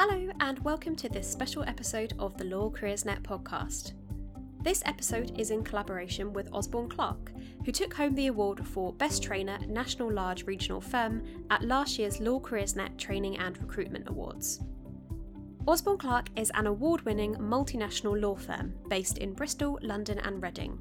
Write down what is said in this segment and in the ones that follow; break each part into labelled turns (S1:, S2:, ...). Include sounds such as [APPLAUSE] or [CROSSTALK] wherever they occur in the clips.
S1: Hello, and welcome to this special episode of the Law Careers Net podcast. This episode is in collaboration with Osborne Clarke, who took home the award for Best Trainer National Large Regional Firm at last year's Law Careers Net Training and Recruitment Awards. Osborne Clarke is an award winning multinational law firm based in Bristol, London, and Reading.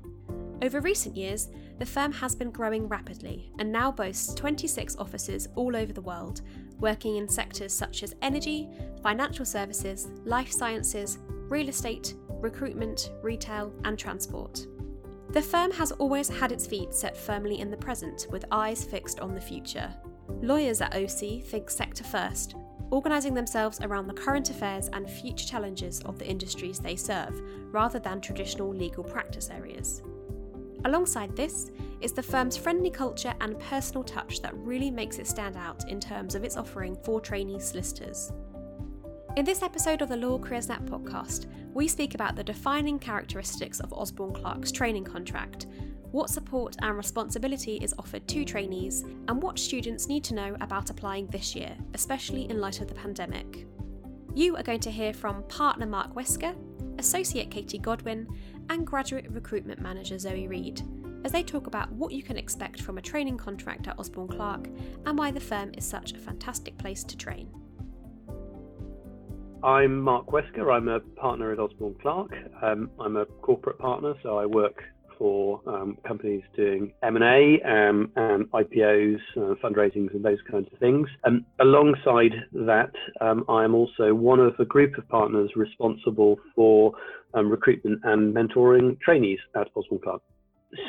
S1: Over recent years, the firm has been growing rapidly and now boasts 26 offices all over the world, working in sectors such as energy, financial services, life sciences, real estate, recruitment, retail, and transport. The firm has always had its feet set firmly in the present with eyes fixed on the future. Lawyers at OC think sector first, organising themselves around the current affairs and future challenges of the industries they serve, rather than traditional legal practice areas. Alongside this is the firm's friendly culture and personal touch that really makes it stand out in terms of its offering for trainee solicitors. In this episode of the Law Careers Net podcast, we speak about the defining characteristics of Osborne Clarke's training contract, what support and responsibility is offered to trainees, and what students need to know about applying this year, especially in light of the pandemic. You are going to hear from partner Mark Wesker, associate Katy Godwin, and graduate recruitment manager Zoe Reid as they talk about what you can expect from a training contract at Osborne Clarke and why the firm is such a fantastic place to train.
S2: I'm Mark Wesker. I'm a partner at Osborne Clarke. Um, I'm a corporate partner, so I work for um, companies doing M&A um, and IPOs, uh, fundraisings, and those kinds of things. Um, alongside that, um, I am also one of a group of partners responsible for um, recruitment and mentoring trainees at Osborne Clarke.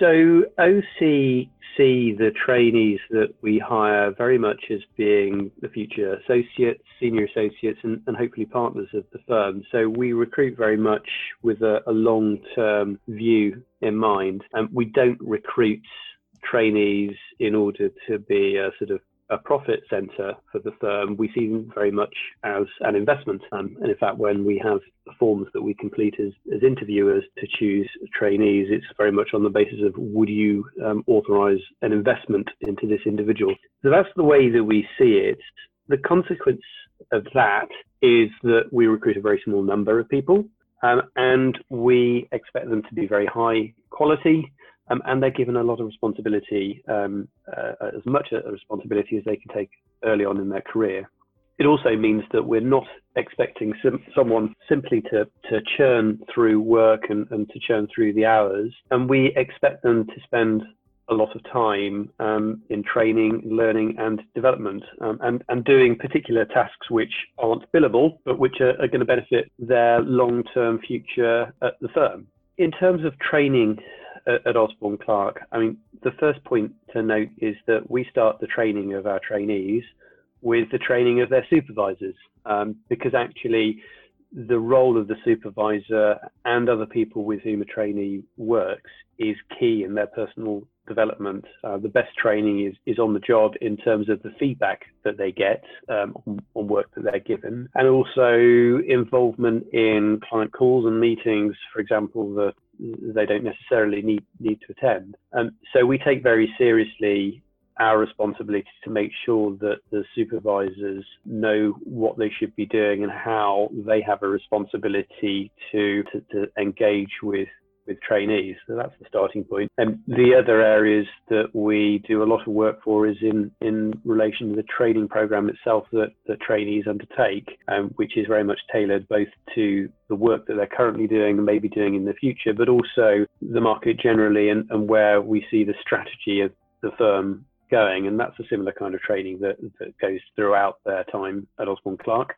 S2: So OC see the trainees that we hire very much as being the future associates, senior associates, and, and hopefully partners of the firm. So we recruit very much with a, a long-term view in mind, and we don't recruit trainees in order to be a sort of a profit center for the firm, we see them very much as an investment. Um, and in fact, when we have the forms that we complete as, as interviewers to choose trainees, it's very much on the basis of would you um, authorize an investment into this individual? So that's the way that we see it. The consequence of that is that we recruit a very small number of people um, and we expect them to be very high quality um, and they're given a lot of responsibility, um, uh, as much a responsibility as they can take early on in their career. It also means that we're not expecting sim- someone simply to, to churn through work and, and to churn through the hours, and we expect them to spend a lot of time um, in training, learning, and development, um, and, and doing particular tasks which aren't billable, but which are, are going to benefit their long term future at the firm. In terms of training at, Osborne Clarke, I mean, the first point to note is that we start the training of our trainees with the training of their supervisors, um, because actually the role of the supervisor and other people with whom a trainee works is key in their personal development. Uh, the best training is, is on the job in terms of the feedback that they get um, on, on, work that they're given, and also involvement in client calls and meetings, for example, that they don't necessarily need, need to attend. Um, so we take very seriously our responsibility to make sure that the supervisors know what they should be doing and how they have a responsibility to, to, to engage with with trainees. So that's the starting point. And the other areas that we do a lot of work for is in, in relation to the training program itself that, the trainees undertake, um, which is very much tailored both to the work that they're currently doing and maybe doing in the future, but also the market generally and, and where we see the strategy of the firm going. And that's a similar kind of training that, that goes throughout their time at Osborne Clarke.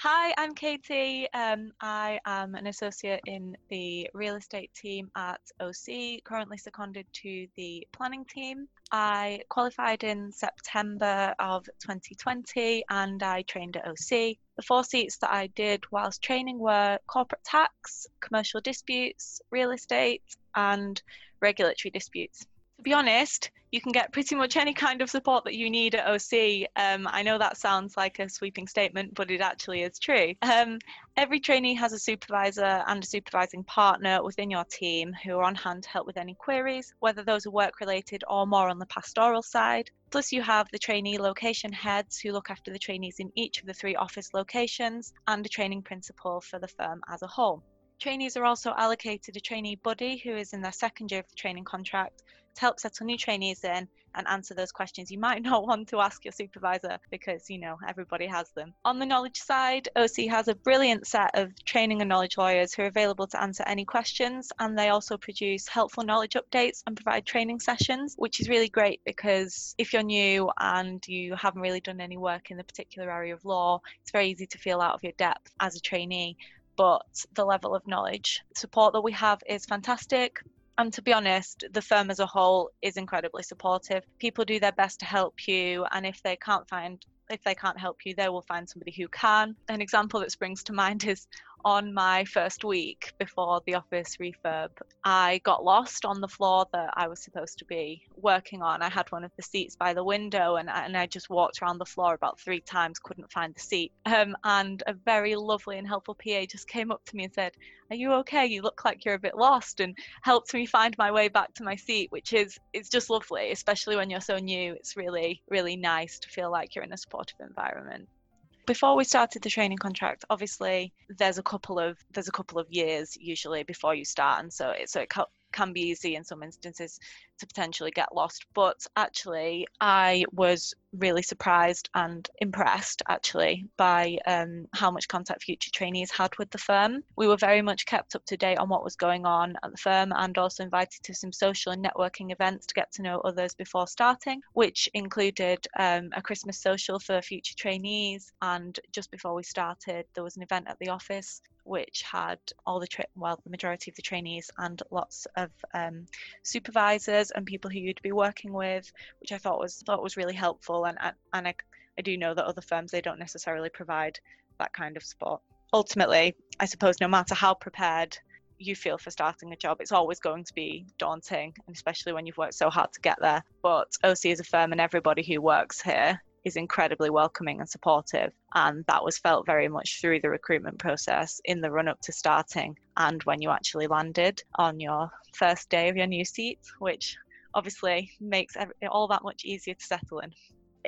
S3: Hi, I'm Katy. Um, I am an associate in the real estate team at OC, currently seconded to the planning team. I qualified in September of 2020 and I trained at OC. The four seats that I did whilst training were corporate tax, commercial disputes, real estate, and regulatory disputes. To be honest, you can get pretty much any kind of support that you need at OC. Um, I know that sounds like a sweeping statement, but it actually is true. Um, every trainee has a supervisor and a supervising partner within your team who are on hand to help with any queries, whether those are work related or more on the pastoral side. Plus, you have the trainee location heads who look after the trainees in each of the three office locations and a training principal for the firm as a whole. Trainees are also allocated a trainee buddy who is in their second year of the training contract to help settle new trainees in and answer those questions you might [LAUGHS] not want to ask your supervisor because you know everybody has them. On the knowledge side, OC has a brilliant set of training and knowledge lawyers who are available to answer any questions and they also produce helpful knowledge updates and provide training sessions, which is really great because if you're new and you haven't really done any work in the particular area of law, it's very easy to feel out of your depth as a trainee but the level of knowledge support that we have is fantastic. And to be honest, the firm as a whole is incredibly supportive. People do their best to help you, and if they can't find if they can't help you, they will find somebody who can. An example that springs to mind is on my first week before the office refurb, I got lost on the floor that I was supposed to be working on. I had one of the seats by the window and, and I just walked around the floor about three times, couldn't find the seat. Um, and a very lovely and helpful PA just came up to me and said, Are you okay? You look like you're a bit lost and helped me find my way back to my seat, which is it's just lovely, especially when you're so new. It's really, really nice to feel like you're in a supportive environment before we started the training contract obviously there's a couple of there's a couple of years usually before you start and so it so it can be easy in some instances to potentially get lost. But actually, I was really surprised and impressed actually by um, how much contact future trainees had with the firm. We were very much kept up to date on what was going on at the firm and also invited to some social and networking events to get to know others before starting, which included um, a Christmas social for future trainees. And just before we started, there was an event at the office which had all the tra- well the majority of the trainees and lots of um, supervisors and people who you'd be working with, which I thought was thought was really helpful. And and I, I do know that other firms they don't necessarily provide that kind of support. Ultimately, I suppose no matter how prepared you feel for starting a job, it's always going to be daunting, and especially when you've worked so hard to get there. But OC is a firm, and everybody who works here is incredibly welcoming and supportive. And that was felt very much through the recruitment process in the run up to starting and when you actually landed on your first day of your new seat, which obviously makes it all that much easier to settle in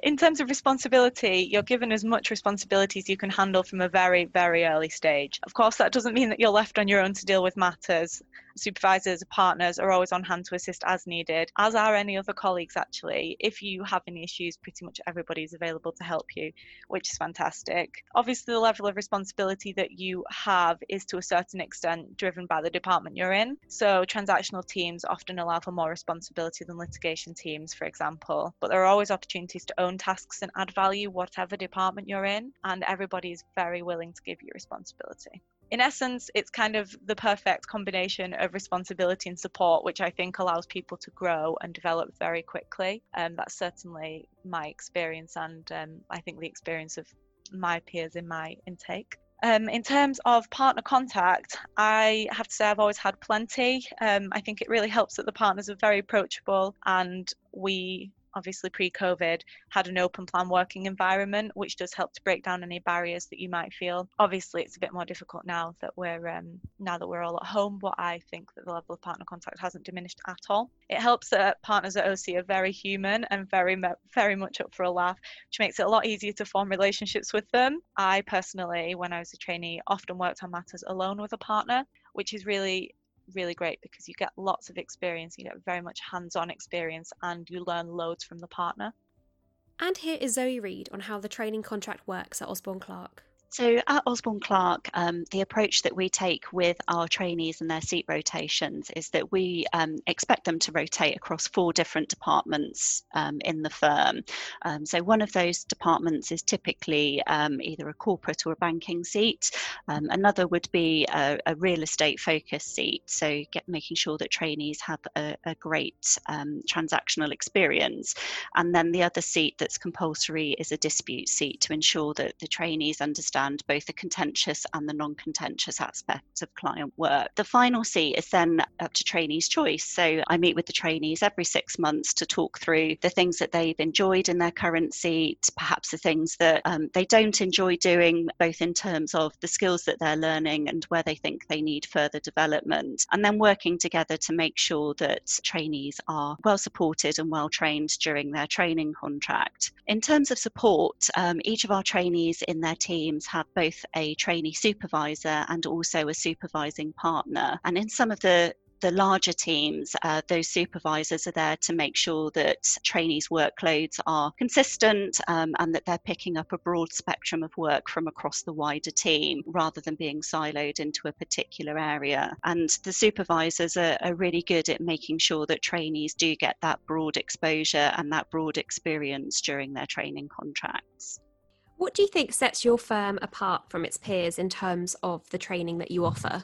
S3: in terms of responsibility, you're given as much responsibility as you can handle from a very, very early stage. Of course, that doesn't mean that you're left on your own to deal with matters. Supervisors, partners are always on hand to assist as needed, as are any other colleagues, actually. If you have any issues, pretty much everybody is available to help you, which is fantastic. Obviously, the level of responsibility that you have is to a certain extent driven by the department you're in. So, transactional teams often allow for more responsibility than litigation teams, for example, but there are always opportunities to own own tasks and add value, whatever department you're in, and everybody is very willing to give you responsibility. In essence, it's kind of the perfect combination of responsibility and support, which I think allows people to grow and develop very quickly. Um, that's certainly my experience, and um, I think the experience of my peers in my intake. Um, in terms of partner contact, I have to say I've always had plenty. Um, I think it really helps that the partners are very approachable and we obviously pre-COVID, had an open plan working environment, which does help to break down any barriers that you might feel. Obviously, it's a bit more difficult now that we're um, now that we're all at home, but I think that the level of partner contact hasn't diminished at all. It helps that partners at OC are very human and very very much up for a laugh, which makes it a lot easier to form relationships with them. I personally, when I was a trainee, often worked on matters alone with a partner, which is really really great because you get lots of experience, you get very much hands on experience, and you learn loads from the partner.
S1: And here is Zoe Reid on how the training contract works at Osborne Clarke.
S4: So at Osborne Clarke, um, the approach that we take with our trainees and their seat rotations is that we um, expect them to rotate across four different departments um, in the firm. Um, so one of those departments is typically um, either a corporate or a banking seat. Um, another would be a, a, real estate focused seat. So get, making sure that trainees have a, a great transactional experience. And then the other seat that's compulsory is a dispute seat to ensure that the trainees understand understand both the contentious and the non contentious aspects of client work. The final C is then up to trainees' choice. So I meet with the trainees every six months to talk through the things that they've enjoyed in their current seat, perhaps the things that um, they don't enjoy doing, both in terms of the skills that they're learning and where they think they need further development, and then working together to make sure that trainees are well supported and well trained during their training contract. In terms of support, um, each of our trainees in their teams have both a trainee supervisor and also a supervising partner. And in some of the the larger teams, uh, those supervisors are there to make sure that trainees' workloads are consistent um, and that they're picking up a broad spectrum of work from across the wider team rather than being siloed into a particular area. And the supervisors are, are really good at making sure that trainees do get that broad exposure and that broad experience during their training contracts.
S1: What do you think sets your firm apart from its peers in terms of the training that you offer?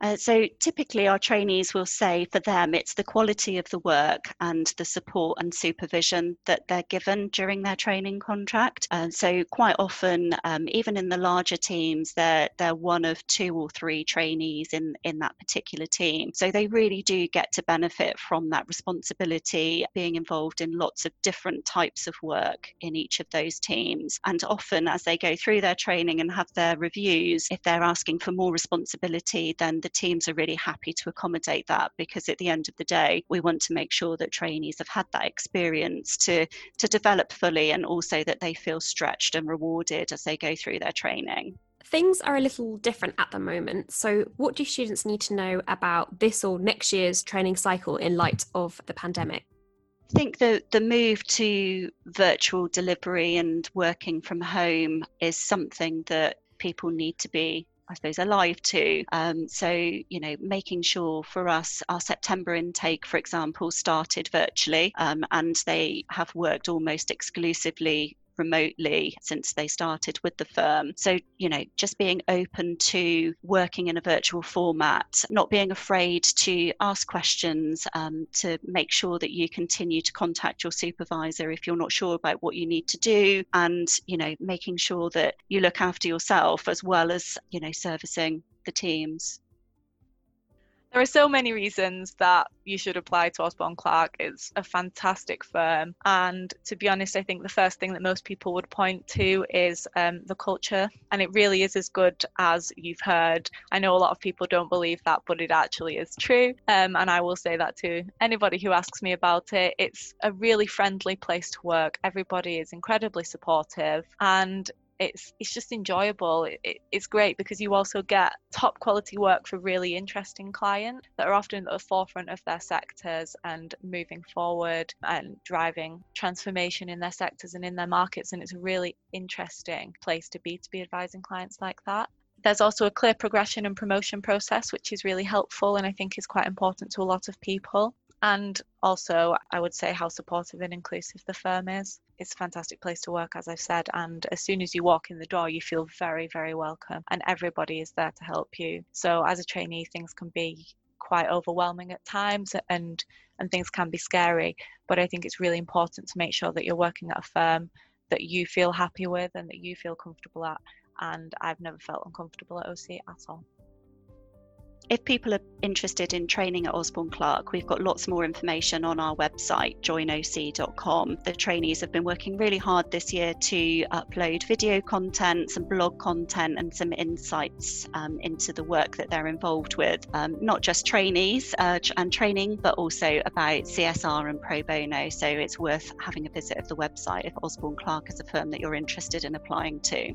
S4: Uh, so typically, our trainees will say for them it's the quality of the work and the support and supervision that they're given during their training contract. And so quite often, um, even in the larger teams, they're they're one of two or three trainees in in that particular team. So they really do get to benefit from that responsibility, being involved in lots of different types of work in each of those teams. And often, as they go through their training and have their reviews, if they're asking for more responsibility, then the teams are really happy to accommodate that because at the end of the day, we want to make sure that trainees have had that experience to, to develop fully and also that they feel stretched and rewarded as they go through their training.
S1: Things are a little different at the moment. So, what do students need to know about this or next year's training cycle in light of the pandemic?
S4: I think the, the move to virtual delivery and working from home is something that people need to be I suppose, alive to. Um, so, you know, making sure for us, our September intake, for example, started virtually um, and they have worked almost exclusively remotely since they started with the firm. So, you know, just being open to working in a virtual format, not being afraid to ask questions, um, to make sure that you continue to contact your supervisor if you're not sure about what you need to do, and, you know, making sure that you look after yourself as well as, you know, servicing the teams.
S3: There are so many reasons that you should apply to Osborne Clarke. It's a fantastic firm. And to be honest, I think the first thing that most people would point to is um, the culture. And it really is as good as you've heard. I know a lot of people don't believe that, but it actually is true. Um, and I will say that to anybody who asks me about it. It's a really friendly place to work. Everybody is incredibly supportive. And it's it's just enjoyable. It, it, it's great because you also get top quality work for really interesting clients that are often at the forefront of their sectors and moving forward and driving transformation in their sectors and in their markets and it's a really interesting place to be to be advising clients like that. There's also a clear progression and promotion process which is really helpful and i think is quite important to a lot of people. And also I would say how supportive and inclusive the firm is. It's a fantastic place to work, as I've said, and as soon as you walk in the door, you feel very, very welcome, and everybody is there to help you. So, as a trainee, things can be quite overwhelming at times, and and things can be scary. But I think it's really important to make sure that you're working at a firm that you feel happy with and that you feel comfortable at. And I've never felt uncomfortable at OC at all.
S4: If people are interested in training at Osborne Clarke, we've got lots more information on our website, joinoc.com. The trainees have been working really hard this year to upload video content, some blog content, and some insights um, into the work that they're involved with. Um, not just trainees uh, and training, but also about CSR and pro bono. So it's worth having a visit of the website if Osborne Clarke is a firm that you're interested in applying to.